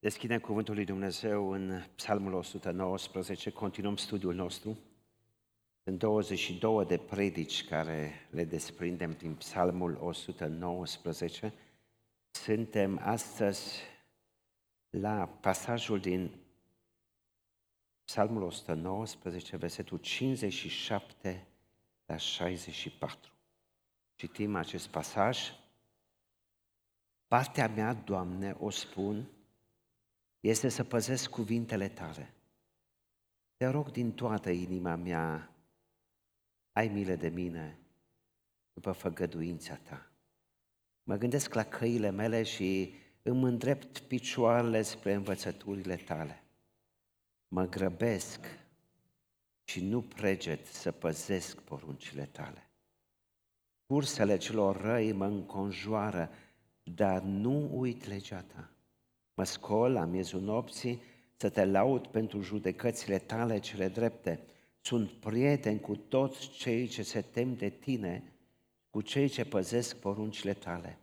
Deschidem Cuvântul lui Dumnezeu în Psalmul 119, continuăm studiul nostru. Sunt 22 de predici care le desprindem din Psalmul 119. Suntem astăzi la pasajul din Psalmul 119, versetul 57 la 64. Citim acest pasaj. Partea mea, Doamne, o spun, este să păzesc cuvintele tale. Te rog din toată inima mea, ai milă de mine după făgăduința ta. Mă gândesc la căile mele și îmi îndrept picioarele spre învățăturile tale. Mă grăbesc și nu preget să păzesc poruncile tale. Cursele celor răi mă înconjoară, dar nu uit legea ta. Mă scol la miezul nopții să te laud pentru judecățile tale cele drepte. Sunt prieten cu toți cei ce se tem de tine, cu cei ce păzesc poruncile tale.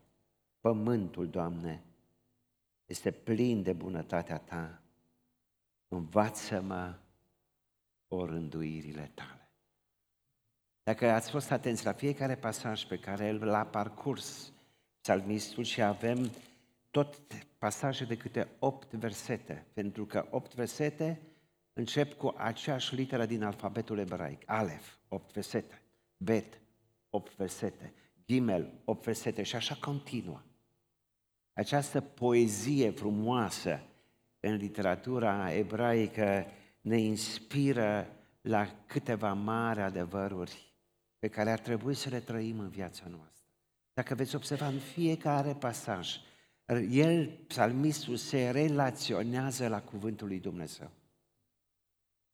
Pământul, Doamne, este plin de bunătatea ta. Învață-mă orânduirile tale. Dacă ați fost atenți la fiecare pasaj pe care l-a parcurs psalmistul și avem tot pasaje de câte opt versete, pentru că opt versete încep cu aceeași literă din alfabetul ebraic. Alef, opt versete. Bet, opt versete. Gimel, opt versete și așa continuă. Această poezie frumoasă în literatura ebraică ne inspiră la câteva mari adevăruri pe care ar trebui să le trăim în viața noastră. Dacă veți observa în fiecare pasaj, el, psalmistul, se relaționează la cuvântul lui Dumnezeu.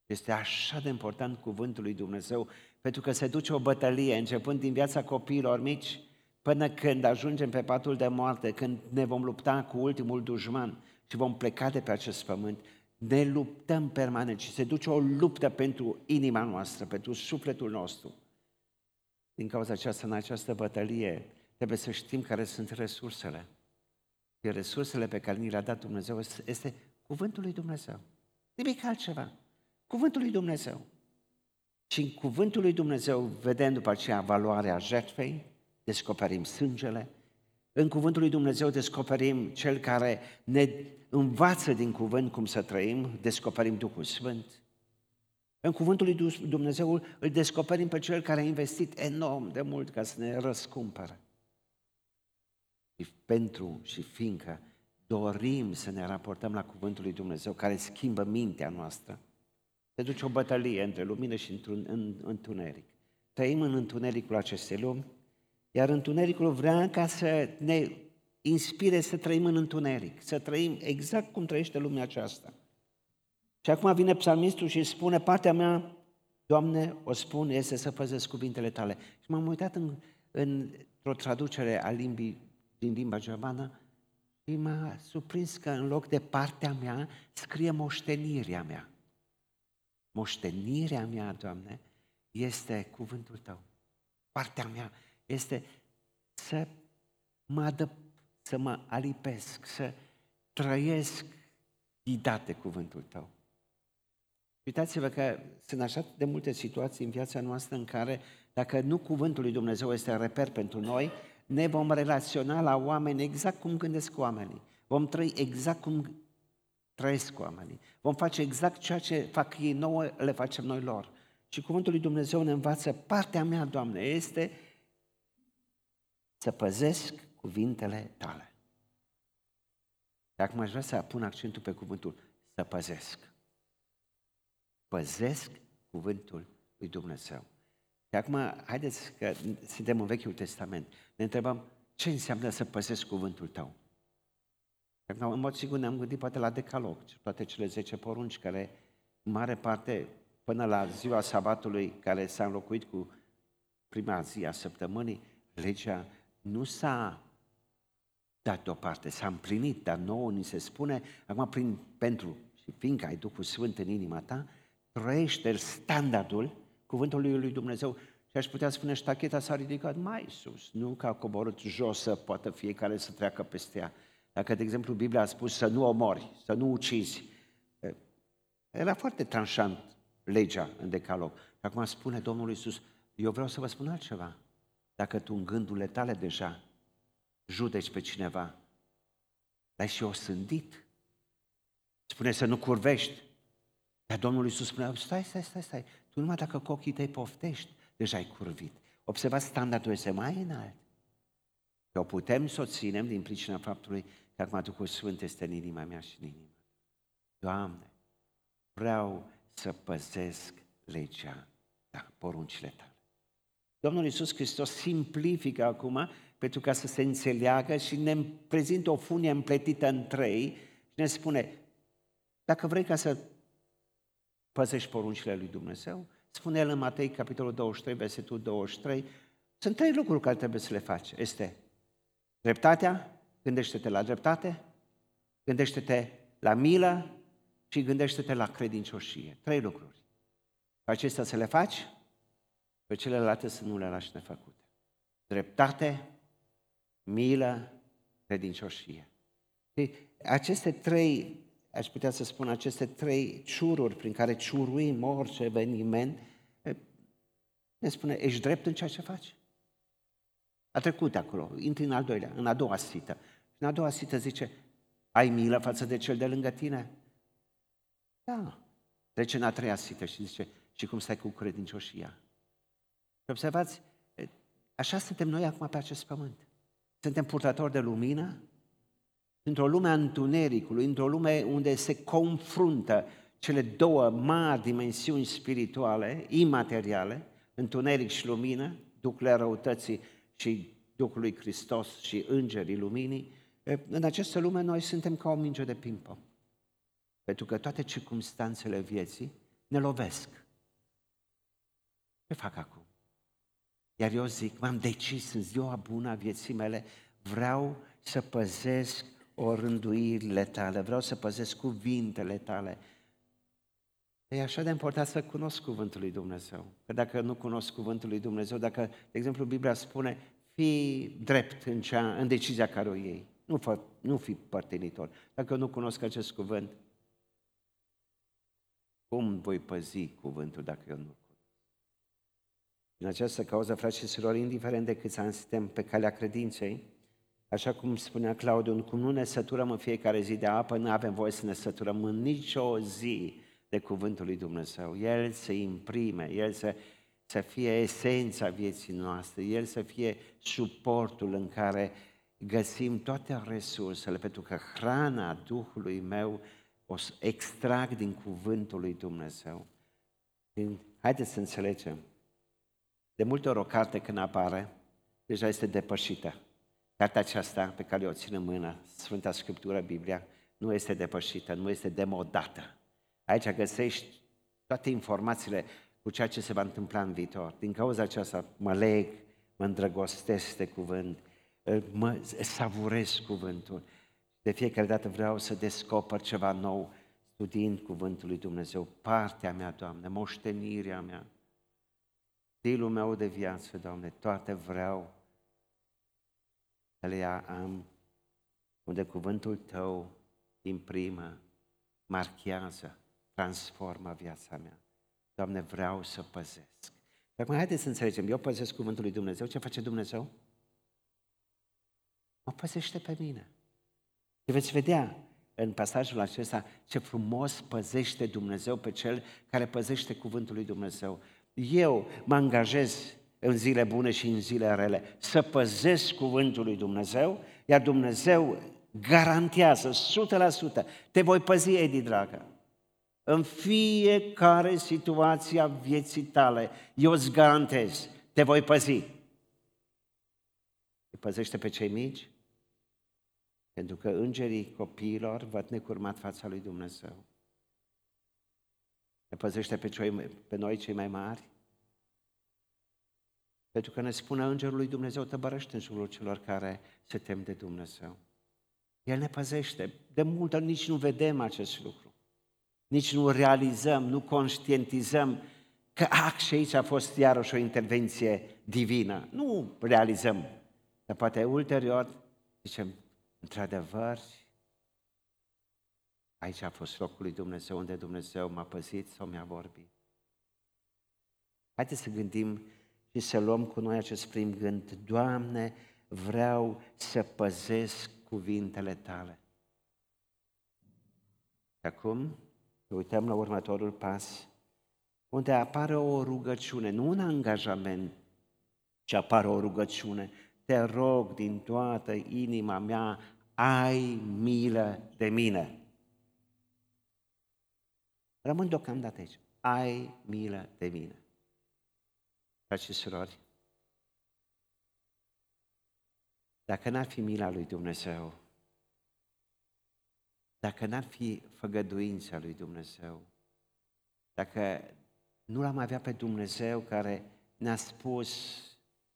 Este așa de important cuvântul lui Dumnezeu, pentru că se duce o bătălie, începând din viața copiilor mici, până când ajungem pe patul de moarte, când ne vom lupta cu ultimul dușman și vom pleca de pe acest pământ, ne luptăm permanent și se duce o luptă pentru inima noastră, pentru sufletul nostru. Din cauza aceasta, în această bătălie, trebuie să știm care sunt resursele. Și resursele pe care ni le-a dat Dumnezeu este cuvântul lui Dumnezeu. Nimic altceva. Cuvântul lui Dumnezeu. Și în cuvântul lui Dumnezeu vedem după aceea valoarea jertfei, descoperim sângele, în cuvântul lui Dumnezeu descoperim cel care ne învață din cuvânt cum să trăim, descoperim Duhul Sfânt. În cuvântul lui Dumnezeu îl descoperim pe cel care a investit enorm de mult ca să ne răscumpere. Și pentru și fiindcă dorim să ne raportăm la cuvântul lui Dumnezeu care schimbă mintea noastră, se duce o bătălie între lumină și întuneric. Trăim în întunericul acestei lumi, iar întunericul vrea ca să ne inspire să trăim în întuneric, să trăim exact cum trăiește lumea aceasta. Și acum vine psalmistul și spune, partea mea, Doamne, o spun, este să păzesc cuvintele tale. Și m-am uitat în, într-o traducere a limbii din limba germană și m-a surprins că în loc de partea mea scrie moștenirea mea. Moștenirea mea, Doamne, este cuvântul Tău. Partea mea este să mă adăp, să mă alipesc, să trăiesc ghidat de cuvântul Tău. Uitați-vă că sunt așa de multe situații în viața noastră în care, dacă nu cuvântul lui Dumnezeu este reper pentru noi, ne vom relaționa la oameni exact cum gândesc oamenii. Vom trăi exact cum trăiesc oamenii. Vom face exact ceea ce fac ei nouă, le facem noi lor. Și cuvântul lui Dumnezeu ne învață, partea mea, Doamne, este să păzesc cuvintele tale. Și acum aș vrea să pun accentul pe cuvântul să păzesc. Păzesc cuvântul lui Dumnezeu. Și acum, haideți că suntem în Vechiul Testament. Ne întrebăm ce înseamnă să păzesc cuvântul tău. Acum, în mod sigur ne-am gândit poate la decalog, toate cele 10 porunci care, în mare parte, până la ziua sabatului, care s-a înlocuit cu prima zi a săptămânii, legea nu s-a dat deoparte, s-a împlinit, dar nouă ni se spune, acum prin, pentru și fiindcă ai Duhul Sfânt în inima ta, trăiește standardul cuvântului lui Dumnezeu și aș putea spune, ștacheta s-a ridicat mai sus, nu că a coborât jos să poată fiecare să treacă peste ea. Dacă, de exemplu, Biblia a spus să nu omori, să nu ucizi, era foarte tranșant legea în decalog. Și acum spune Domnul Iisus, eu vreau să vă spun altceva. Dacă tu în gândurile tale deja judeci pe cineva, l-ai și osândit. Spune să nu curvești. Dar Domnul Iisus spune, stai, stai, stai, stai, tu numai dacă cu ochii tăi poftești, deja ai curvit. Observați, standardul este mai înalt. Că o putem să o ținem din pricina faptului că acum Duhul Sfânt este în inima mea și în inima. Doamne, vreau să păzesc legea ta, poruncile tale. Domnul Iisus Hristos simplifică acum pentru ca să se înțeleagă și ne prezintă o funie împletită în trei și ne spune, dacă vrei ca să păzești poruncile lui Dumnezeu, spune el în Matei, capitolul 23, versetul 23, sunt trei lucruri care trebuie să le faci. Este dreptatea, gândește-te la dreptate, gândește-te la milă și gândește-te la credincioșie. Trei lucruri. Pe acestea să le faci, pe celelalte să nu le lași nefăcute. Dreptate, milă, credincioșie. Aceste trei, aș putea să spun, aceste trei ciururi prin care ciuruim orice eveniment, ne spune, ești drept în ceea ce faci. A trecut acolo, intri în al doilea, în a doua sită. În a doua sită zice, ai milă față de cel de lângă tine? Da. Trece în a treia sită și zice, și cum stai cu credincioșia? Și observați, așa suntem noi acum pe acest pământ. Suntem purtători de lumină, într-o lume a întunericului, într-o lume unde se confruntă cele două mari dimensiuni spirituale, imateriale, întuneric și lumină, Duhul răutății și Duhul lui Hristos și îngerii luminii, în această lume noi suntem ca o minge de ping-pong. Pentru că toate circumstanțele vieții ne lovesc. Ce fac acum? Iar eu zic, m-am decis în ziua bună a vieții mele, vreau să păzesc o rânduirile tale, vreau să păzesc cuvintele tale. E așa de important să cunosc cuvântul lui Dumnezeu. Că dacă nu cunosc cuvântul lui Dumnezeu, dacă, de exemplu, Biblia spune, fii drept în, cea, în decizia care o iei. Nu, fă, nu fi părtinitor. Dacă nu cunosc acest cuvânt, cum voi păzi cuvântul dacă eu nu în această cauză, frați și surori, indiferent de câți ani suntem pe calea credinței, așa cum spunea Claudiu, cum nu ne săturăm în fiecare zi de apă, nu avem voie să ne săturăm în nicio zi de Cuvântul lui Dumnezeu. El să imprime, El să, să fie esența vieții noastre, El să fie suportul în care găsim toate resursele, pentru că hrana Duhului meu o extrag din Cuvântul lui Dumnezeu. Haideți să înțelegem, de multe ori o carte când apare, deja este depășită. Cartea aceasta pe care o țin în mână, Sfânta Scriptură, Biblia, nu este depășită, nu este demodată. Aici găsești toate informațiile cu ceea ce se va întâmpla în viitor. Din cauza aceasta mă leg, mă îndrăgostesc de cuvânt, mă savurez cuvântul. De fiecare dată vreau să descoper ceva nou studiind cuvântul lui Dumnezeu, partea mea, Doamne, moștenirea mea stilul meu de viață, Doamne, toate vreau să le am unde cuvântul Tău imprimă, marchează, transformă viața mea. Doamne, vreau să păzesc. Și acum haideți să înțelegem, eu păzesc cuvântul lui Dumnezeu, ce face Dumnezeu? Mă păzește pe mine. Și veți vedea în pasajul acesta ce frumos păzește Dumnezeu pe cel care păzește cuvântul lui Dumnezeu eu mă angajez în zile bune și în zile rele să păzesc cuvântul lui Dumnezeu, iar Dumnezeu garantează 100%, te voi păzi, Edi, dragă. În fiecare situație a vieții tale, eu îți garantez, te voi păzi. Te păzește pe cei mici? Pentru că îngerii copiilor văd necurmat fața lui Dumnezeu. Ne păzește pe, cei, pe noi cei mai mari? Pentru că ne spune Îngerul lui Dumnezeu, tăbărăște în jurul celor care se tem de Dumnezeu. El ne păzește. De multe ori nici nu vedem acest lucru. Nici nu realizăm, nu conștientizăm că, ah, și aici a fost iarăși o intervenție divină. Nu realizăm. Dar poate ulterior zicem, într-adevăr, aici a fost locul lui Dumnezeu unde Dumnezeu m-a păzit sau mi-a vorbit. Haideți să gândim și să luăm cu noi acest prim gând. Doamne, vreau să păzesc cuvintele Tale. Acum, uităm la următorul pas, unde apare o rugăciune, nu un angajament, ci apare o rugăciune. Te rog din toată inima mea, ai milă de mine. Rămân deocamdată aici. Ai milă de mine. Frați și surori, dacă n-ar fi mila lui Dumnezeu, dacă n-ar fi făgăduința lui Dumnezeu, dacă nu l-am avea pe Dumnezeu care ne-a spus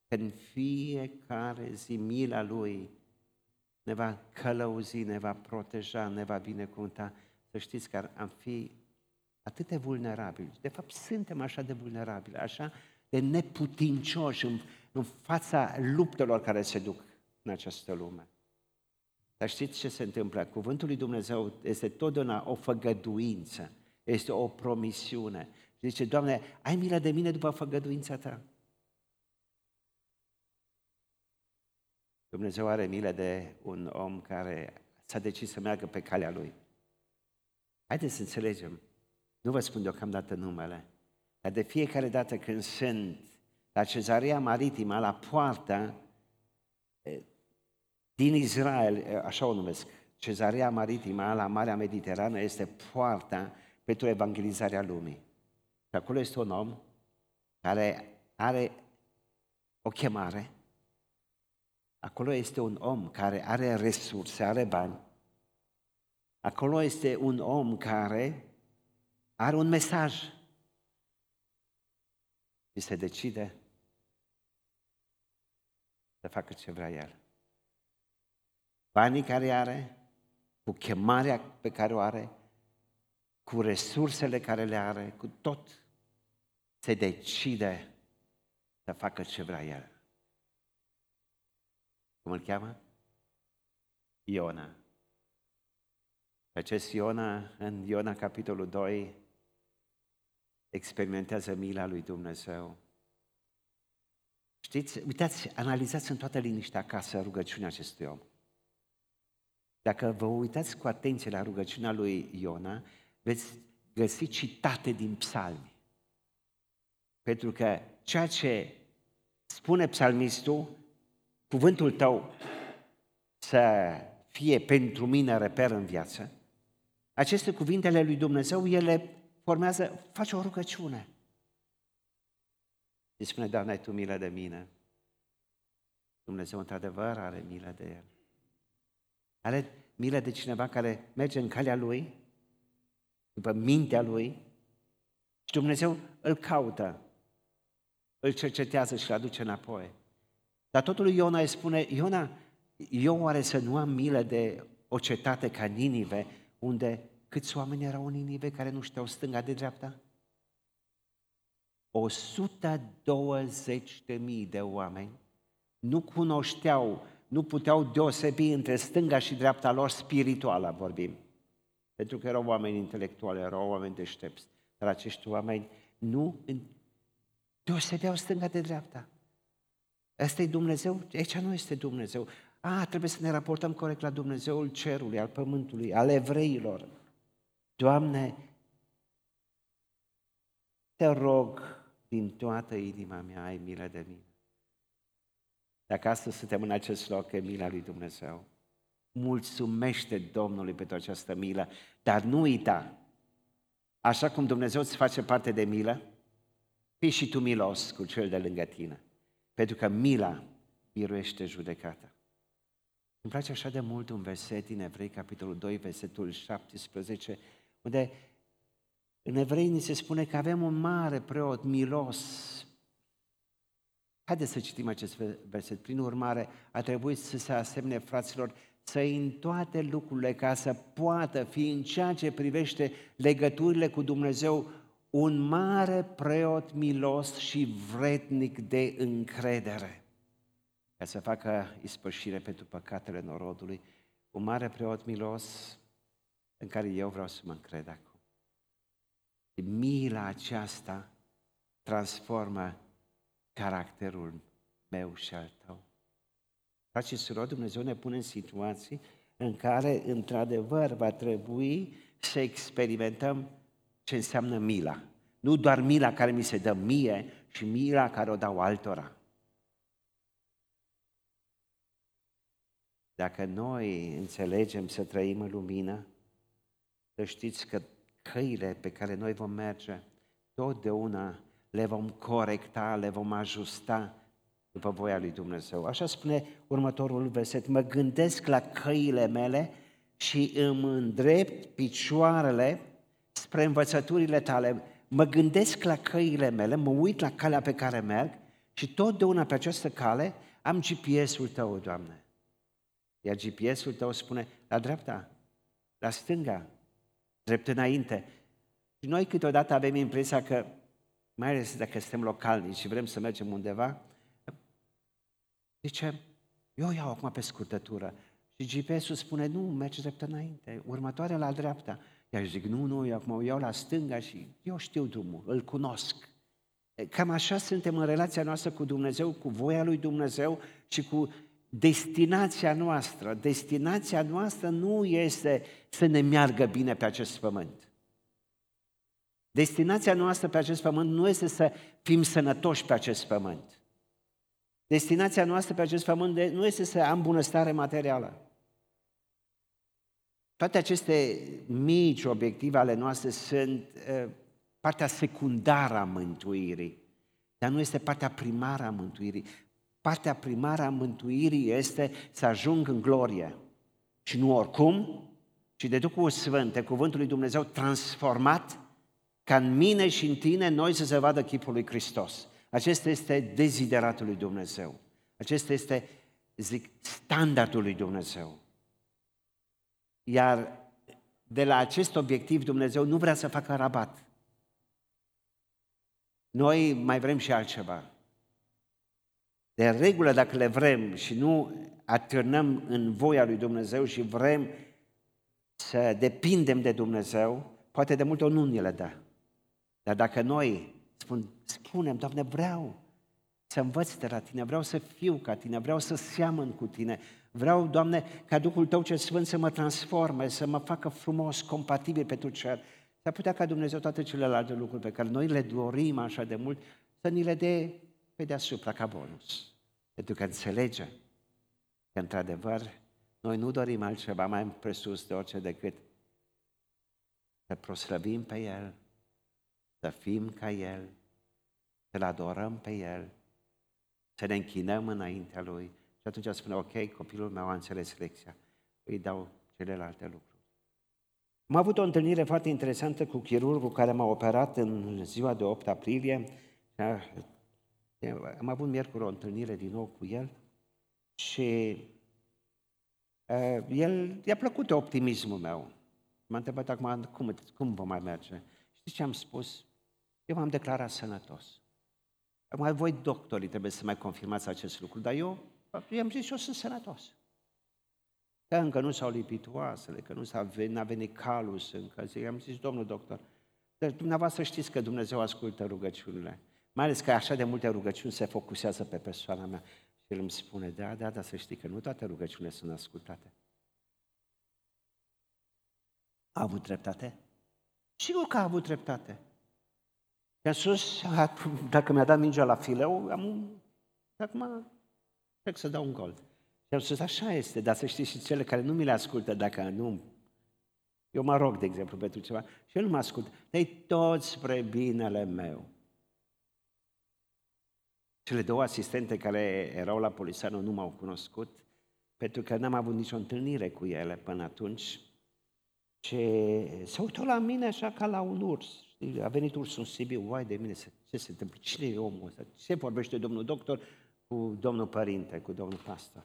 că în fiecare zi mila Lui ne va călăuzi, ne va proteja, ne va binecuvânta, să știți că am fi atât de vulnerabili. De fapt, suntem așa de vulnerabili, așa de neputincioși în, în fața luptelor care se duc în această lume. Dar știți ce se întâmplă? Cuvântul lui Dumnezeu este totdeauna o făgăduință, este o promisiune. Și zice, Doamne, ai milă de mine după făgăduința Ta. Dumnezeu are milă de un om care s-a decis să meargă pe calea lui. Haideți să înțelegem. Nu vă spun deocamdată numele, dar de fiecare dată când sunt la cezarea maritimă, la poarta din Israel, așa o numesc, cezarea maritimă la Marea Mediterană este poarta pentru evangelizarea lumii. Și acolo este un om care are o chemare, acolo este un om care are resurse, are bani, acolo este un om care are un mesaj și se decide să facă ce vrea el. Banii care are, cu chemarea pe care o are, cu resursele care le are, cu tot, se decide să facă ce vrea el. Cum îl cheamă? Iona. Acest Iona, în Iona capitolul 2, experimentează mila lui Dumnezeu. Știți, uitați, analizați în toată liniștea acasă rugăciunea acestui om. Dacă vă uitați cu atenție la rugăciunea lui Iona, veți găsi citate din psalmi. Pentru că ceea ce spune psalmistul, cuvântul tău să fie pentru mine reper în viață, aceste cuvintele lui Dumnezeu, ele formează, face o rugăciune. Și spune, Doamne, ai Tu milă de mine. Dumnezeu, într-adevăr, are milă de el. Are milă de cineva care merge în calea lui, după mintea lui, și Dumnezeu îl caută, îl cercetează și îl aduce înapoi. Dar totul lui Iona îi spune, Iona, eu oare să nu am milă de o cetate ca Ninive, unde câți oameni erau în Ninive care nu știau stânga de dreapta? 120 de mii de oameni nu cunoșteau nu puteau deosebi între stânga și dreapta lor spirituală, vorbim. Pentru că erau oameni intelectuali, erau oameni deștepți. Dar acești oameni nu deosebeau stânga de dreapta. Asta e Dumnezeu? Aici nu este Dumnezeu. A, trebuie să ne raportăm corect la Dumnezeul cerului, al pământului, al evreilor. Doamne, te rog din toată inima mea, ai milă de mine. Dacă astăzi suntem în acest loc, e mila lui Dumnezeu. Mulțumește Domnului pentru această milă, dar nu uita, așa cum Dumnezeu îți face parte de milă, fii și tu milos cu cel de lângă tine. Pentru că mila biruiește judecata. Îmi place așa de mult un verset din Evrei, capitolul 2, versetul 17, unde în Evrei ni se spune că avem un mare preot milos, Haideți să citim acest verset. Prin urmare, a trebuit să se asemne fraților să în toate lucrurile ca să poată fi în ceea ce privește legăturile cu Dumnezeu un mare preot milos și vrednic de încredere ca să facă ispășire pentru păcatele norodului, un mare preot milos în care eu vreau să mă încred acum. Mila aceasta transformă caracterul meu și al tău. Frate și surori, Dumnezeu ne pune în situații în care, într-adevăr, va trebui să experimentăm ce înseamnă mila. Nu doar mila care mi se dă mie, ci mila care o dau altora. Dacă noi înțelegem să trăim în lumină, să știți că căile pe care noi vom merge, totdeauna le vom corecta, le vom ajusta după voia lui Dumnezeu. Așa spune următorul verset, mă gândesc la căile mele și îmi îndrept picioarele spre învățăturile tale. Mă gândesc la căile mele, mă uit la calea pe care merg și totdeauna pe această cale am GPS-ul tău, Doamne. Iar GPS-ul tău spune la dreapta, la stânga, drept înainte. Și noi câteodată avem impresia că, mai ales dacă suntem localni și vrem să mergem undeva, zice, eu iau acum pe scurtătură. Și GPS-ul spune, nu, mergi drept înainte, următoarea la dreapta. Iar zic, nu, nu, eu acum o iau la stânga și eu știu drumul, îl cunosc. Cam așa suntem în relația noastră cu Dumnezeu, cu voia lui Dumnezeu și cu destinația noastră. Destinația noastră nu este să ne meargă bine pe acest pământ. Destinația noastră pe acest pământ nu este să fim sănătoși pe acest pământ. Destinația noastră pe acest pământ nu este să am bunăstare materială. Toate aceste mici obiective ale noastre sunt uh, partea secundară a mântuirii, dar nu este partea primară a mântuirii. Partea primară a mântuirii este să ajung în glorie. Și nu oricum, ci de Duhul Sfânt, de Cuvântul lui Dumnezeu transformat, ca în mine și în tine noi să se vadă chipul lui Hristos. Acesta este dezideratul lui Dumnezeu. Acesta este, zic, standardul lui Dumnezeu. Iar de la acest obiectiv Dumnezeu nu vrea să facă rabat. Noi mai vrem și altceva. De regulă, dacă le vrem și nu atârnăm în voia lui Dumnezeu și vrem să depindem de Dumnezeu, poate de multe ori nu ne le dă. Dar dacă noi spun, spunem, Doamne, vreau să învăț de la Tine, vreau să fiu ca Tine, vreau să seamăn cu Tine, vreau, Doamne, ca Duhul Tău cel Sfânt să mă transforme, să mă facă frumos, compatibil pentru cer. S-ar putea ca Dumnezeu toate celelalte lucruri pe care noi le dorim așa de mult, să ni le dea pe deasupra ca bonus. Pentru că înțelege că, într-adevăr, noi nu dorim altceva mai presus de orice decât să proslăvim pe El, să fim ca El, să-L adorăm pe El, să ne închinăm înaintea Lui. Și atunci spune, ok, copilul meu a înțeles lecția, îi dau celelalte lucruri. Am avut o întâlnire foarte interesantă cu chirurgul care m-a operat în ziua de 8 aprilie. Am avut miercuri o întâlnire din nou cu el și uh, el i-a plăcut optimismul meu. M-a întrebat acum cum, cum vă mai merge. Știți ce am spus? Eu m-am declarat sănătos. Acum voi doctorii trebuie să mai confirmați acest lucru, dar eu i-am zis eu sunt sănătos. Că încă nu s-au lipit oasele, că nu s-a venit, n-a venit calus încă. I-am zis, domnul doctor, dar dumneavoastră știți că Dumnezeu ascultă rugăciunile. Mai ales că așa de multe rugăciuni se focusează pe persoana mea. Și el îmi spune, da, da, dar să știi că nu toate rugăciunile sunt ascultate. A avut dreptate? Sigur că a avut dreptate. Și a spus, dacă mi-a dat mingea la fileu, am, acum trec să dau un gol. Și am spus, așa este, dar să știți și cele care nu mi le ascultă, dacă nu... Eu mă rog, de exemplu, pentru ceva, și el nu mă ascultă. Dar tot spre binele meu. Cele două asistente care erau la Polițanul nu m-au cunoscut, pentru că n-am avut nicio întâlnire cu ele până atunci. Și se uită la mine așa ca la un urs. A venit ursul în Sibiu, uai de mine, ce se întâmplă? Cine e omul ăsta? Ce vorbește domnul doctor cu domnul părinte, cu domnul pastor?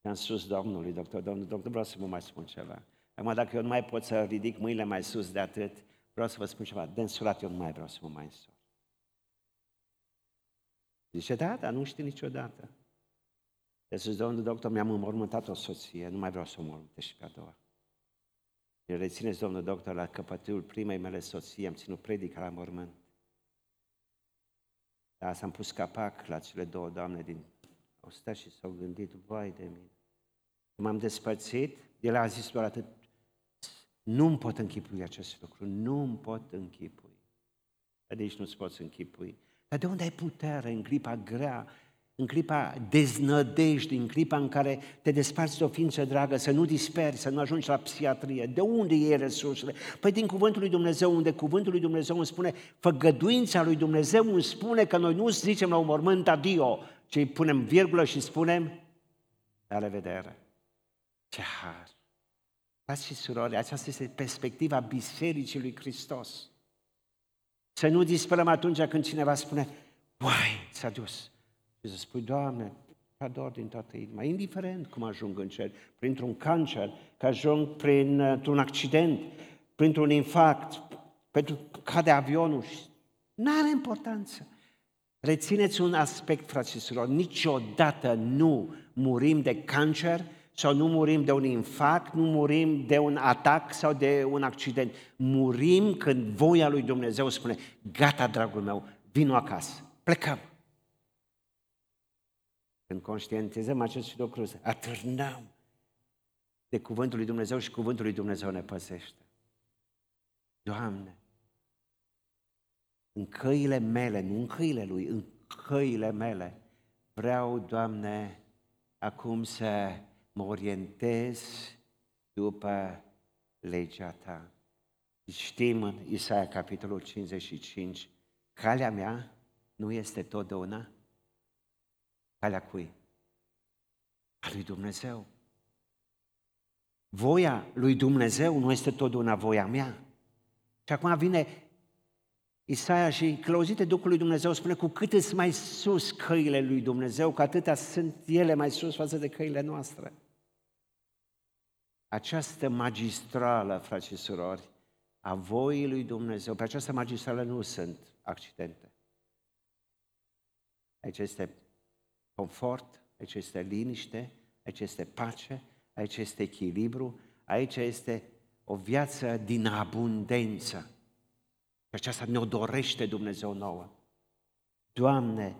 Și am spus domnului doctor, domnul doctor, vreau să vă mai spun ceva. Acum, dacă eu nu mai pot să ridic mâinile mai sus de atât, vreau să vă spun ceva. De însurat eu nu mai vreau să mă mai însur. Zice, da, dar nu știi niciodată. Deci, domnul doctor, mi-am înmormântat o soție, nu mai vreau să o mormântesc și pe a doua. Și rețineți, domnul doctor, la căpătâiul primei mele soții, am ținut predica la mormânt. Da, s-am pus capac la cele două doamne din... Au stat și s-au gândit, vai de mine. M-am despărțit, el a zis doar atât, nu-mi pot închipui acest lucru, nu-mi pot închipui. Dar nici nu-ți poți închipui. Dar de unde ai putere în clipa grea, în clipa deznădejde, în clipa în care te desparți de o ființă dragă, să nu disperi, să nu ajungi la psihiatrie. De unde e resursele? Păi din Cuvântul lui Dumnezeu, unde Cuvântul lui Dumnezeu îmi spune, făgăduința lui Dumnezeu îmi spune că noi nu zicem la un mormânt adio, ci îi punem virgulă și spunem, la revedere. Ce har! Frați și surori, aceasta este perspectiva Bisericii lui Hristos. Să nu disperăm atunci când cineva spune, uai, s-a dus. Și să spui, Doamne, te ador din toată inima, indiferent cum ajung în cer, printr-un cancer, că ajung printr-un accident, printr-un infarct, pentru cade avionul. Nu are importanță. Rețineți un aspect, fraților, niciodată nu murim de cancer sau nu murim de un infarct, nu murim de un atac sau de un accident. Murim când voia lui Dumnezeu spune, gata, dragul meu, vino acasă, plecăm. Când conștientizăm acest lucru, atârnăm de cuvântul lui Dumnezeu și cuvântul lui Dumnezeu ne păsește. Doamne, în căile mele, nu în căile Lui, în căile mele, vreau, Doamne, acum să mă orientez după legea Ta. Știm în Isaia, capitolul 55, calea mea nu este totdeauna calea cui? A lui Dumnezeu. Voia lui Dumnezeu nu este totdeauna voia mea. Și acum vine Isaia și clăuzite Duhul lui Dumnezeu spune cu cât îți mai sus căile lui Dumnezeu, cu atâta sunt ele mai sus față de căile noastre. Această magistrală, frați și surori, a voii lui Dumnezeu, pe această magistrală nu sunt accidente. Aici este confort, aici este liniște, aici este pace, aici este echilibru, aici este o viață din abundență. Și aceasta ne-o dorește Dumnezeu nouă. Doamne,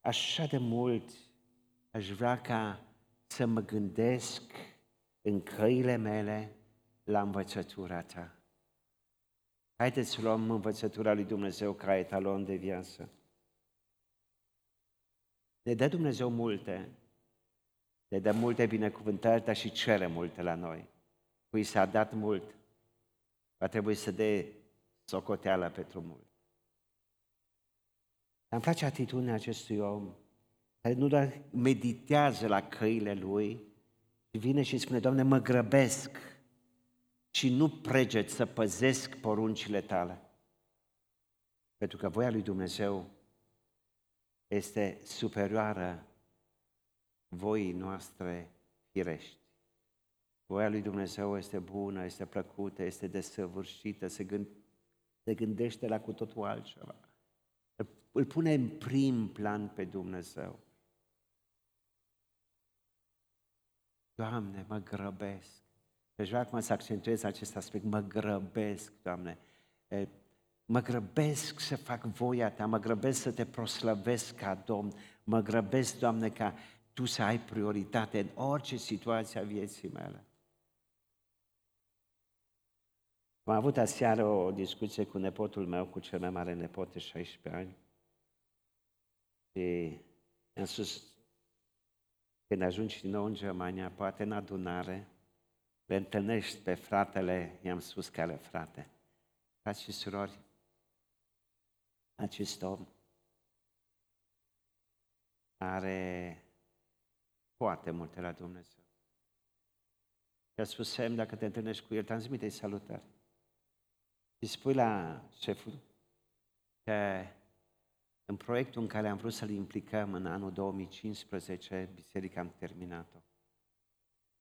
așa de mult aș vrea ca să mă gândesc în căile mele la învățătura Ta. Haideți să luăm învățătura lui Dumnezeu ca etalon de viață. Ne dă Dumnezeu multe, ne dă multe binecuvântări, dar și cere multe la noi. Cui s-a dat mult, va trebui să dea socoteală pentru mult. Îmi place atitudinea acestui om, care nu doar meditează la căile lui, ci vine și spune, Doamne, mă grăbesc și nu pregeți să păzesc poruncile tale. Pentru că voia lui Dumnezeu este superioară voii noastre firești. Voia lui Dumnezeu este bună, este plăcută, este desăvârșită, se, gând, se gândește la cu totul altceva. Îl pune în prim plan pe Dumnezeu. Doamne, mă grăbesc. Deci vreau acum să accentuez acest aspect. Mă grăbesc, Doamne. Mă grăbesc să fac voia Ta, mă grăbesc să Te proslăvesc ca Domn, mă grăbesc, Doamne, ca Tu să ai prioritate în orice situație a vieții mele. Am avut aseară o discuție cu nepotul meu, cu cel mai mare nepot de 16 ani. Și am spus, când ajungi din nou în Germania, poate în adunare, le întâlnești pe fratele, i-am spus care frate. Frați și surori, acest om are foarte multe la Dumnezeu. Și a spus, Sem, dacă te întâlnești cu el, transmite-i salutări. Și spui la șeful că în proiectul în care am vrut să-l implicăm în anul 2015, biserica am terminat-o.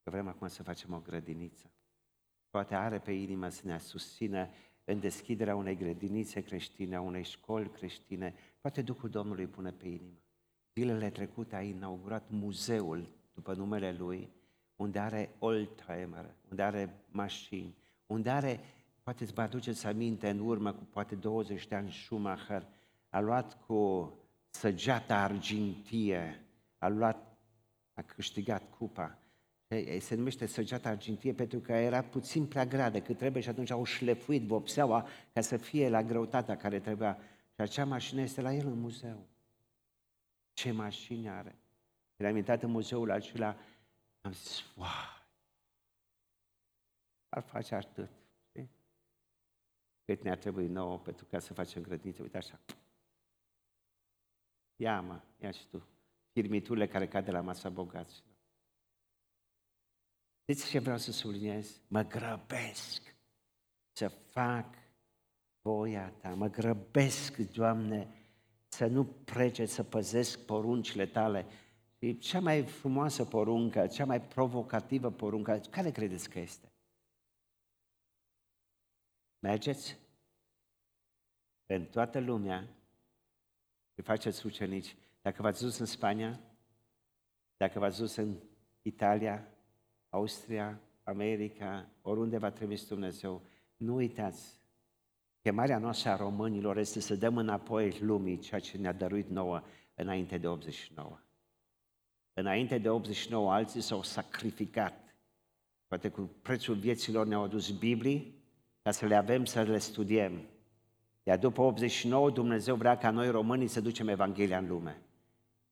Că vrem acum să facem o grădiniță. Poate are pe inimă să ne susțină în deschiderea unei grădinițe creștine, a unei școli creștine, poate Duhul Domnului pune pe inimă. zilele trecute a inaugurat muzeul după numele lui, unde are oldtimer, unde are mașini, unde are, poate îți vă aduceți aminte, în urmă cu poate 20 de ani Schumacher, a luat cu săgeata argintie, a luat, a câștigat cupa. Se numește săgeata argintie pentru că era puțin prea grea decât trebuie și atunci au șlefuit vopseaua ca să fie la greutatea care trebuia. Și acea mașină este la el în muzeu. Ce mașini are? Când am intrat în muzeul acela, am zis, wow, ar face atât. Știi? Cât ne-ar trebui nouă pentru ca să facem grădiniță, uite așa. Ia mă, ia și tu. Firmiturile care cad de la masa bogaților. Știți ce vreau să subliniez? Mă grăbesc să fac voia ta. Mă grăbesc, Doamne, să nu prece, să păzesc poruncile tale. E cea mai frumoasă poruncă, cea mai provocativă poruncă. Care credeți că este? Mergeți în toată lumea și faceți ucenici. Dacă v-ați dus în Spania, dacă v-ați dus în Italia, Austria, America, oriunde v-a trimis Dumnezeu, nu uitați, chemarea noastră a românilor este să dăm înapoi lumii ceea ce ne-a dăruit nouă înainte de 89. Înainte de 89, alții s-au sacrificat. Poate cu prețul vieților ne-au adus Biblii ca să le avem, să le studiem. Iar după 89, Dumnezeu vrea ca noi românii să ducem Evanghelia în lume.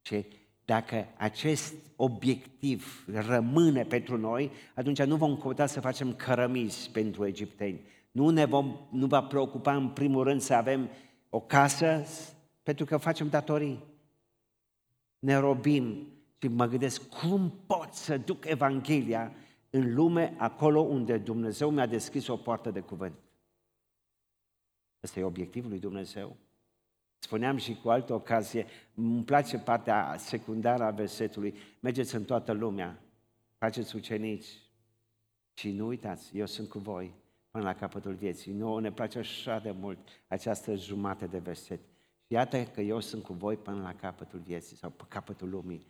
Și dacă acest obiectiv rămâne pentru noi, atunci nu vom căuta să facem cărămizi pentru egipteni. Nu ne vom, nu va preocupa în primul rând să avem o casă, pentru că facem datorii. Ne robim și mă gândesc cum pot să duc Evanghelia în lume, acolo unde Dumnezeu mi-a deschis o poartă de cuvânt. Ăsta e obiectivul lui Dumnezeu. Spuneam și cu altă ocazie, îmi place partea secundară a versetului, mergeți în toată lumea, faceți ucenici și nu uitați, eu sunt cu voi până la capătul vieții. Nu ne place așa de mult această jumate de verset. Și iată că eu sunt cu voi până la capătul vieții sau pe capătul lumii.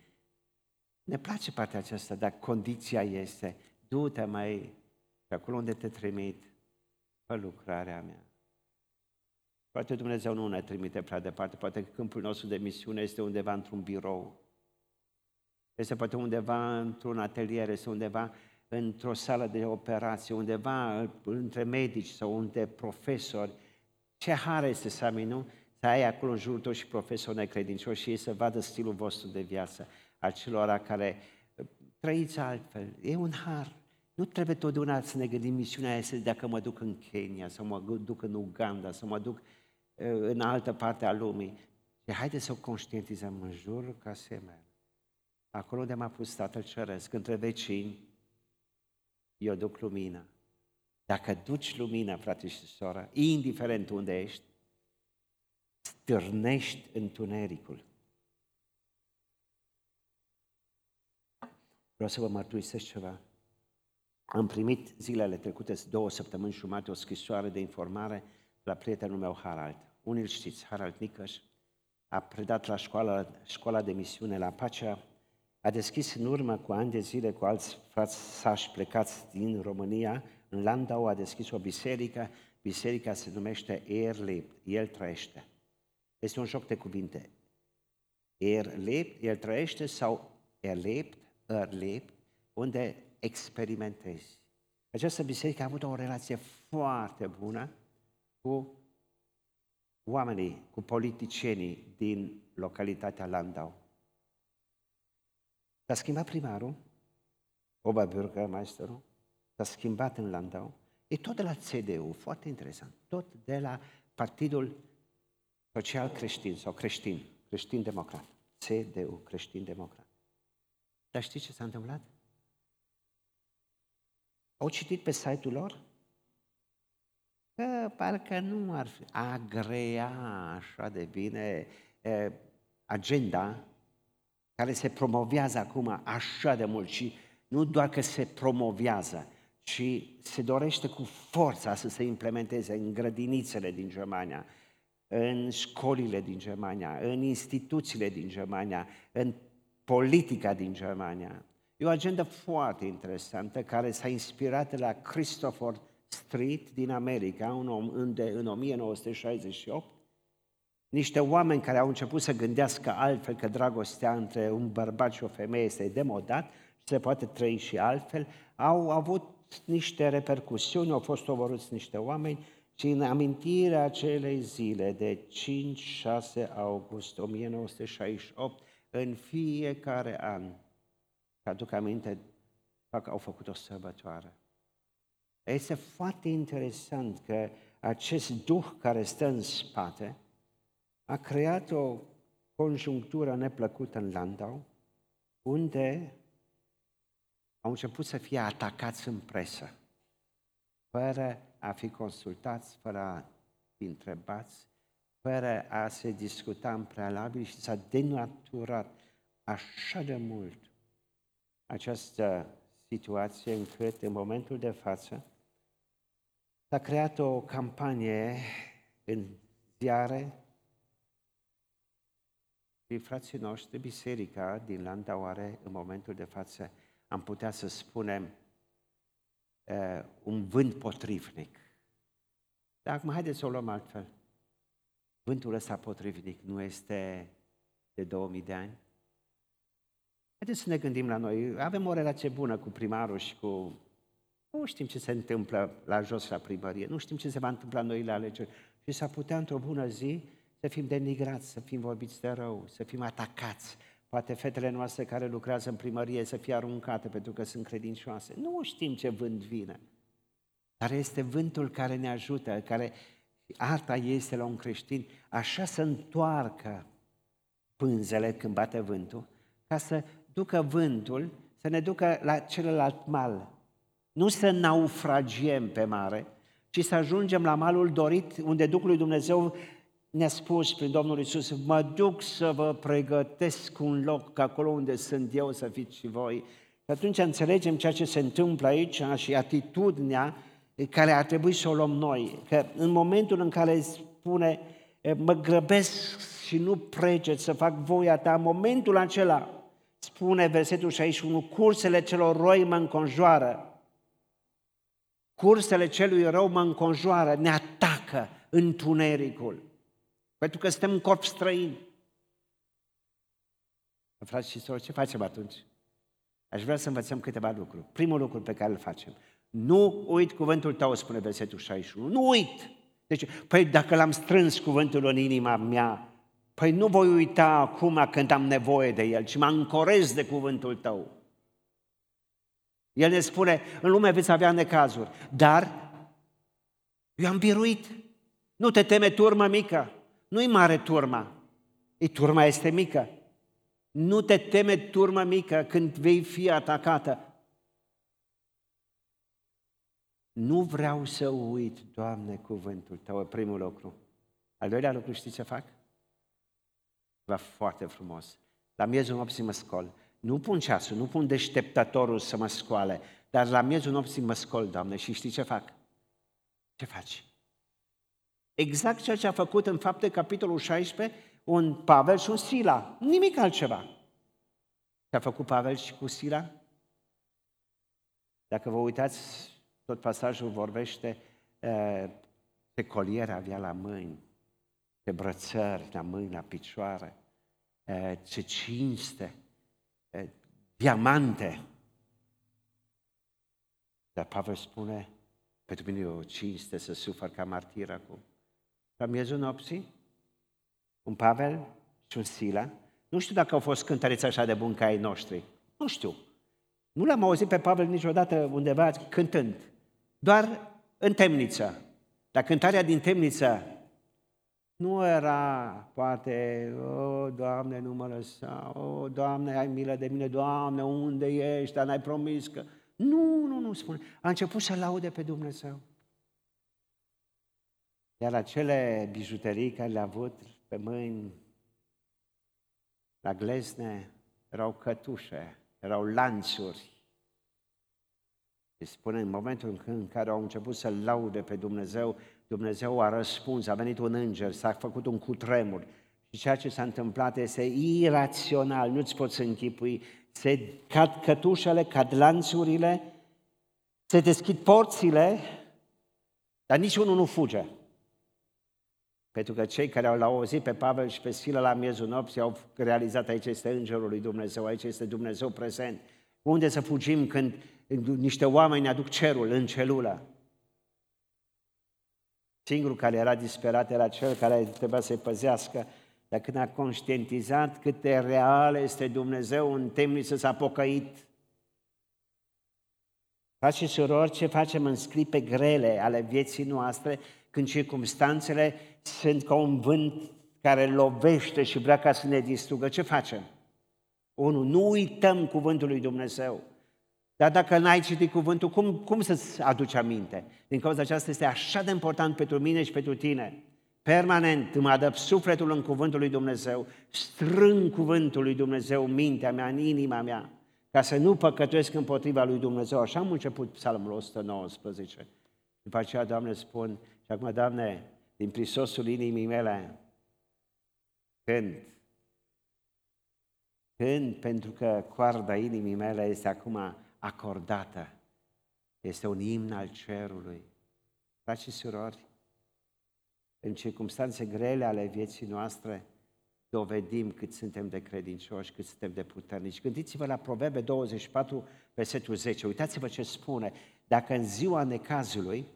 Ne place partea aceasta, dar condiția este, du-te mai pe acolo unde te trimit, pe lucrarea mea. Poate Dumnezeu nu ne trimite prea departe, poate că câmpul nostru de misiune este undeva într-un birou, este poate undeva într-un atelier, este undeva într-o sală de operație, undeva între medici sau între profesori. Ce har este să ai, nu? Să ai acolo în jurul tău și profesori necredincioși și ei să vadă stilul vostru de viață, acelora care trăiți altfel. E un har. Nu trebuie totdeauna să ne gândim misiunea este dacă mă duc în Kenya, sau mă duc în Uganda, sau mă duc în altă parte a lumii. Și haideți să o conștientizăm în jurul casei mele. Acolo unde m-a pus Tatăl Ceresc, între vecini, eu duc lumină. Dacă duci lumină, frate și soră, indiferent unde ești, stârnești întunericul. Vreau să vă mărturisesc ceva. Am primit zilele trecute, două săptămâni jumate, o scrisoare de informare la prietenul meu Harald. Unii îl știți, Harald Nicăș, a predat la școala, școala de misiune la Pacea, a deschis în urmă cu ani de zile cu alți frați sași plecați din România, în Landau a deschis o biserică, biserica se numește Er lebt, El trăiește. Este un joc de cuvinte. Er lebt, El trăiește sau Er lebt, Er lebt, unde experimentezi. Această biserică a avut o relație foarte bună cu oamenii, cu politicienii din localitatea Landau. S-a schimbat primarul, Oberbürgermeisterul, s-a schimbat în Landau, e tot de la CDU, foarte interesant, tot de la Partidul Social Creștin sau Creștin, Creștin-Democrat, CDU, Creștin-Democrat. Dar știți ce s-a întâmplat? Au citit pe site-ul lor că parcă nu ar fi agrea așa de bine agenda care se promovează acum așa de mult și nu doar că se promovează, ci se dorește cu forța să se implementeze în grădinițele din Germania, în școlile din Germania, în instituțiile din Germania, în politica din Germania. E o agendă foarte interesantă care s-a inspirat de la Christopher Street din America, un om unde în 1968 niște oameni care au început să gândească altfel că dragostea între un bărbat și o femeie este demodat și se poate trăi și altfel, au avut niște repercusiuni, au fost omorâți niște oameni și în amintirea acelei zile de 5-6 august 1968, în fiecare an, aduc aminte, fac, au făcut o sărbătoare. Este foarte interesant că acest duh care stă în spate a creat o conjunctură neplăcută în Landau, unde au început să fie atacați în presă, fără a fi consultați, fără a fi întrebați, fără a se discuta în prealabil și s-a denaturat așa de mult această situație încât în momentul de față s-a creat o campanie în ziare și frații noștri, biserica din Landau are în momentul de față, am putea să spunem, uh, un vânt potrivnic. Dar acum haideți să o luăm altfel. Vântul ăsta potrivnic nu este de 2000 de ani? Haideți să ne gândim la noi. Avem o relație bună cu primarul și cu... Nu știm ce se întâmplă la jos la primărie, nu știm ce se va întâmpla noi la alegeri. Și s-ar putea într-o bună zi să fim denigrați, să fim vorbiți de rău, să fim atacați. Poate fetele noastre care lucrează în primărie să fie aruncate pentru că sunt credincioase. Nu știm ce vânt vine. Dar este vântul care ne ajută, care arta este la un creștin, așa să întoarcă pânzele când bate vântul, ca să ducă vântul, să ne ducă la celălalt mal. Nu să naufragiem pe mare, ci să ajungem la malul dorit, unde Duhul lui Dumnezeu ne-a spus prin Domnul Isus, mă duc să vă pregătesc un loc, că acolo unde sunt eu să fiți și voi. Și atunci înțelegem ceea ce se întâmplă aici și atitudinea care ar trebui să o luăm noi. Că în momentul în care spune, mă grăbesc și nu preceți să fac voia ta, în momentul acela, spune versetul 61, cursele celor roi mă înconjoară. Cursele celui rău mă înconjoară, ne atacă întunericul. Pentru că suntem în corp străin. Frați și sorți, ce facem atunci? Aș vrea să învățăm câteva lucruri. Primul lucru pe care îl facem. Nu uit cuvântul tău, spune versetul 61. Nu uit! Deci, păi dacă l-am strâns cuvântul în inima mea, păi nu voi uita acum când am nevoie de el, ci mă ancorez de cuvântul tău. El ne spune, în lume veți avea necazuri, dar eu am biruit. Nu te teme turma mică, nu-i mare turma, e turma este mică. Nu te teme turma mică când vei fi atacată. Nu vreau să uit, Doamne, cuvântul Tău, primul lucru. Al doilea lucru, știți ce fac? Va foarte frumos. La miezul nopții mă scol. Nu pun ceasul, nu pun deșteptătorul să mă scoale, dar la miezul nopții mă scol, Doamne, și știi ce fac? Ce faci? Exact ceea ce a făcut în fapte capitolul 16 un Pavel și un Sila. Nimic altceva. Ce a făcut Pavel și cu Sila? Dacă vă uitați tot pasajul vorbește ce coliere avea la mâini, ce brățări la mâini, la picioare, ce cinste, diamante. Dar Pavel spune, pentru mine e o cinste să sufăr ca martir acum. La miezul nopții, un Pavel și un Sila, nu știu dacă au fost cântăreți așa de buni ca ai noștri. Nu știu. Nu l-am auzit pe Pavel niciodată undeva cântând. Doar în temniță. Dar cântarea din temniță nu era, poate, o, Doamne, nu mă lăsa, o, Doamne, ai milă de mine, Doamne, unde ești, dar n-ai promis că... Nu, nu, nu, spune. A început să laude pe Dumnezeu. Iar acele bijuterii care le-a avut pe mâini, la glezne, erau cătușe, erau lanțuri, Și spune, în momentul în care au început să laude pe Dumnezeu, Dumnezeu a răspuns, a venit un înger, s-a făcut un cutremur. Și ceea ce s-a întâmplat este irațional, nu-ți poți închipui. Se cad cătușele, cad lanțurile, se deschid porțile, dar niciunul nu fuge. Pentru că cei care au auzit pe Pavel și pe Sila la miezul nopții au realizat aici este Îngerul lui Dumnezeu, aici este Dumnezeu prezent. Unde să fugim când niște oameni ne aduc cerul în celulă? Singurul care era disperat era cel care trebuia să-i păzească, dar când a conștientizat cât de real este Dumnezeu în temniță s-a pocăit. Frați și surori, ce facem în scripe grele ale vieții noastre, când circumstanțele sunt ca un vânt care lovește și vrea ca să ne distrugă, ce facem? Unu, nu uităm cuvântul lui Dumnezeu. Dar dacă n-ai citit cuvântul, cum, cum să-ți aduci aminte? Din cauza aceasta este așa de important pentru mine și pentru tine. Permanent îmi adăp sufletul în cuvântul lui Dumnezeu, strâng cuvântul lui Dumnezeu în mintea mea, în inima mea, ca să nu păcătuiesc împotriva lui Dumnezeu. Așa am început psalmul 119. După aceea, Doamne, spun, și acum, Doamne, din prisosul inimii mele, când? Când? Pentru că coarda inimii mele este acum acordată. Este un imn al cerului. Frați și surori, în circunstanțe grele ale vieții noastre, dovedim cât suntem de credincioși, cât suntem de puternici. Gândiți-vă la Proverbe 24, versetul 10. Uitați-vă ce spune. Dacă în ziua necazului,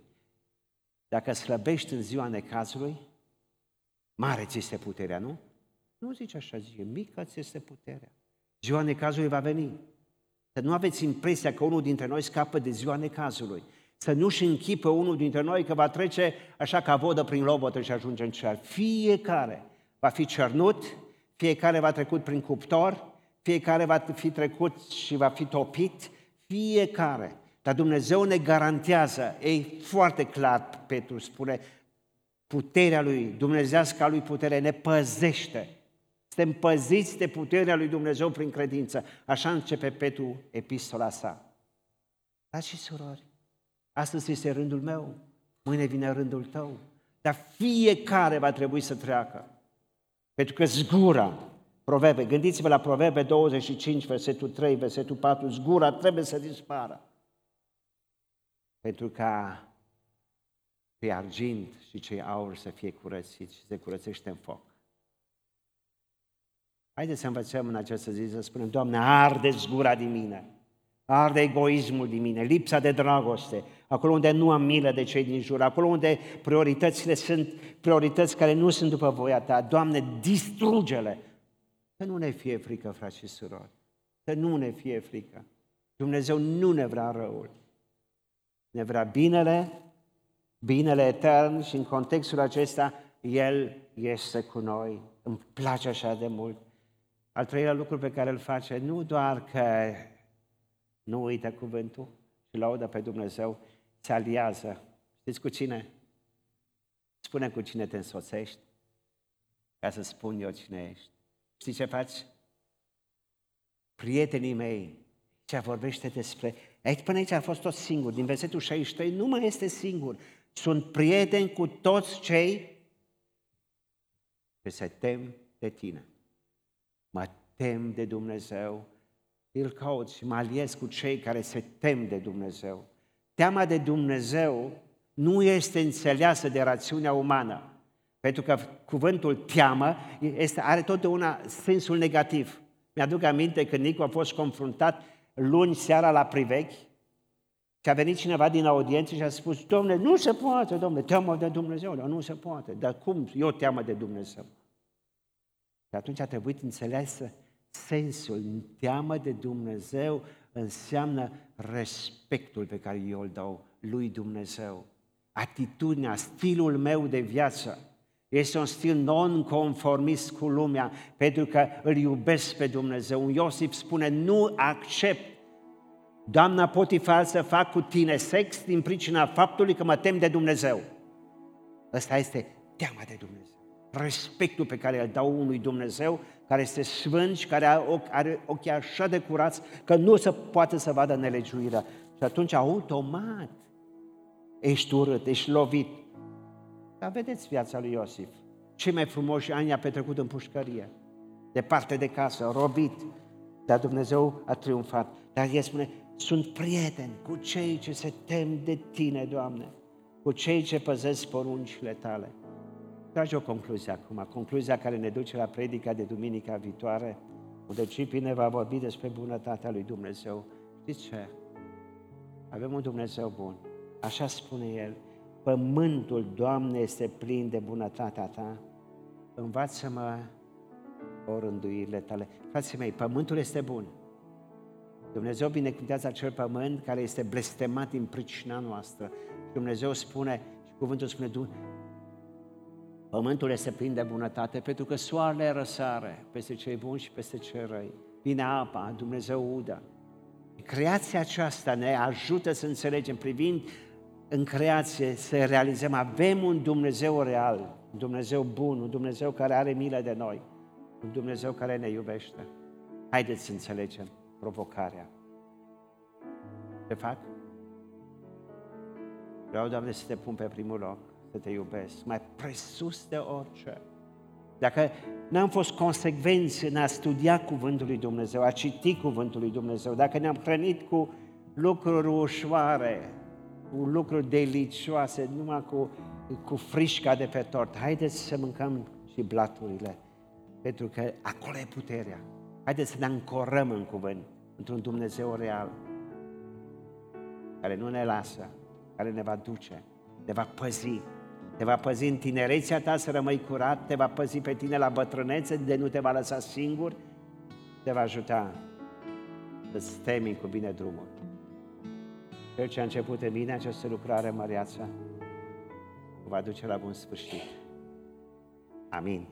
dacă slăbești în ziua necazului, mare ți este puterea, nu? Nu zice așa, zice, mică ți este puterea. Ziua necazului va veni. Să nu aveți impresia că unul dintre noi scapă de ziua necazului. Să nu-și închipă unul dintre noi că va trece așa ca vodă prin lobotă și ajunge în cer. Fiecare va fi cernut, fiecare va trecut prin cuptor, fiecare va fi trecut și va fi topit, fiecare. Dar Dumnezeu ne garantează, e foarte clar, Petru spune, puterea lui, dumnezească lui putere, ne păzește. Suntem păziți de puterea lui Dumnezeu prin credință. Așa începe Petru epistola sa. Dar și surori, astăzi este rândul meu, mâine vine rândul tău, dar fiecare va trebui să treacă. Pentru că zgura, proverbe, gândiți-vă la proverbe 25, versetul 3, versetul 4, zgura trebuie să dispară. Pentru ca pe argint și cei aur să fie curățiți și se curățește în foc. Haideți să învățăm în această zi să spunem, Doamne, arde zgura din mine, arde egoismul din mine, lipsa de dragoste, acolo unde nu am milă de cei din jur, acolo unde prioritățile sunt priorități care nu sunt după voia Ta. Doamne, distruge-le! Să nu ne fie frică, frați și surori, să nu ne fie frică. Dumnezeu nu ne vrea răul. Ne vrea binele, binele etern și în contextul acesta El este cu noi. Îmi place așa de mult. Al treilea lucru pe care îl face, nu doar că nu uită cuvântul și laudă pe Dumnezeu, se aliază. Știți cu cine? Spune cu cine te însoțești, ca să spun eu cine ești. Știi ce faci? Prietenii mei, ce vorbește despre... Aici, până aici a fost tot singur. Din versetul 63 nu mai este singur. Sunt prieteni cu toți cei ce se tem de tine mă tem de Dumnezeu, îl caut și mă aliez cu cei care se tem de Dumnezeu. Teama de Dumnezeu nu este înțeleasă de rațiunea umană, pentru că cuvântul teamă este, are totdeauna sensul negativ. Mi-aduc aminte când Nicu a fost confruntat luni seara la privechi și a venit cineva din audiență și a spus, domne, nu se poate, domne, teamă de Dumnezeu, dar nu se poate. Dar cum eu teamă de Dumnezeu? Și atunci a trebuit înțeleasă sensul. Teamă de Dumnezeu înseamnă respectul pe care eu îl dau lui Dumnezeu. Atitudinea, stilul meu de viață este un stil non-conformist cu lumea, pentru că îl iubesc pe Dumnezeu. Iosif spune, nu accept Doamna Potifar să fac cu tine sex din pricina faptului că mă tem de Dumnezeu. Ăsta este teama de Dumnezeu respectul pe care îl dau unui Dumnezeu care este sfânt și care are ochii așa de curați că nu se poate să vadă nelegiuirea. Și atunci, automat, ești urât, ești lovit. Dar vedeți viața lui Iosif. Cei mai frumoși ani a petrecut în pușcărie, departe de casă, robit, dar Dumnezeu a triumfat. Dar el spune, sunt prieten cu cei ce se tem de tine, Doamne, cu cei ce păzesc poruncile tale. Trage o concluzie acum, concluzia care ne duce la predica de duminica viitoare, unde Cipi ne va vorbi despre bunătatea lui Dumnezeu. Știți ce? Avem un Dumnezeu bun. Așa spune El. Pământul, Doamne, este plin de bunătatea Ta. Învață-mă orânduirile Tale. Frații mei, pământul este bun. Dumnezeu binecuvântează acel pământ care este blestemat din pricina noastră. Dumnezeu spune, și cuvântul spune, Pământul este plin de bunătate pentru că soarele răsare peste cei buni și peste cei răi. Vine apa, Dumnezeu udă. Creația aceasta ne ajută să înțelegem, privind în creație, să realizăm, avem un Dumnezeu real, un Dumnezeu bun, un Dumnezeu care are milă de noi, un Dumnezeu care ne iubește. Haideți să înțelegem provocarea. Ce fac? Vreau, Doamne, să te pun pe primul loc să te iubesc, mai presus de orice. Dacă n-am fost consecvenți în a studia Cuvântul lui Dumnezeu, a citi Cuvântul lui Dumnezeu, dacă ne-am hrănit cu lucruri ușoare, cu lucruri delicioase, numai cu, cu frișca de pe tort, haideți să mâncăm și blaturile, pentru că acolo e puterea. Haideți să ne ancorăm în cuvânt, într-un Dumnezeu real, care nu ne lasă, care ne va duce, ne va păzi, te va păzi în tinerețea ta să rămâi curat, te va păzi pe tine la bătrânețe, de nu te va lăsa singur, te va ajuta să-ți temi cu bine drumul. Cel ce a început în mine această lucrare măreață, va duce la bun sfârșit. Amin.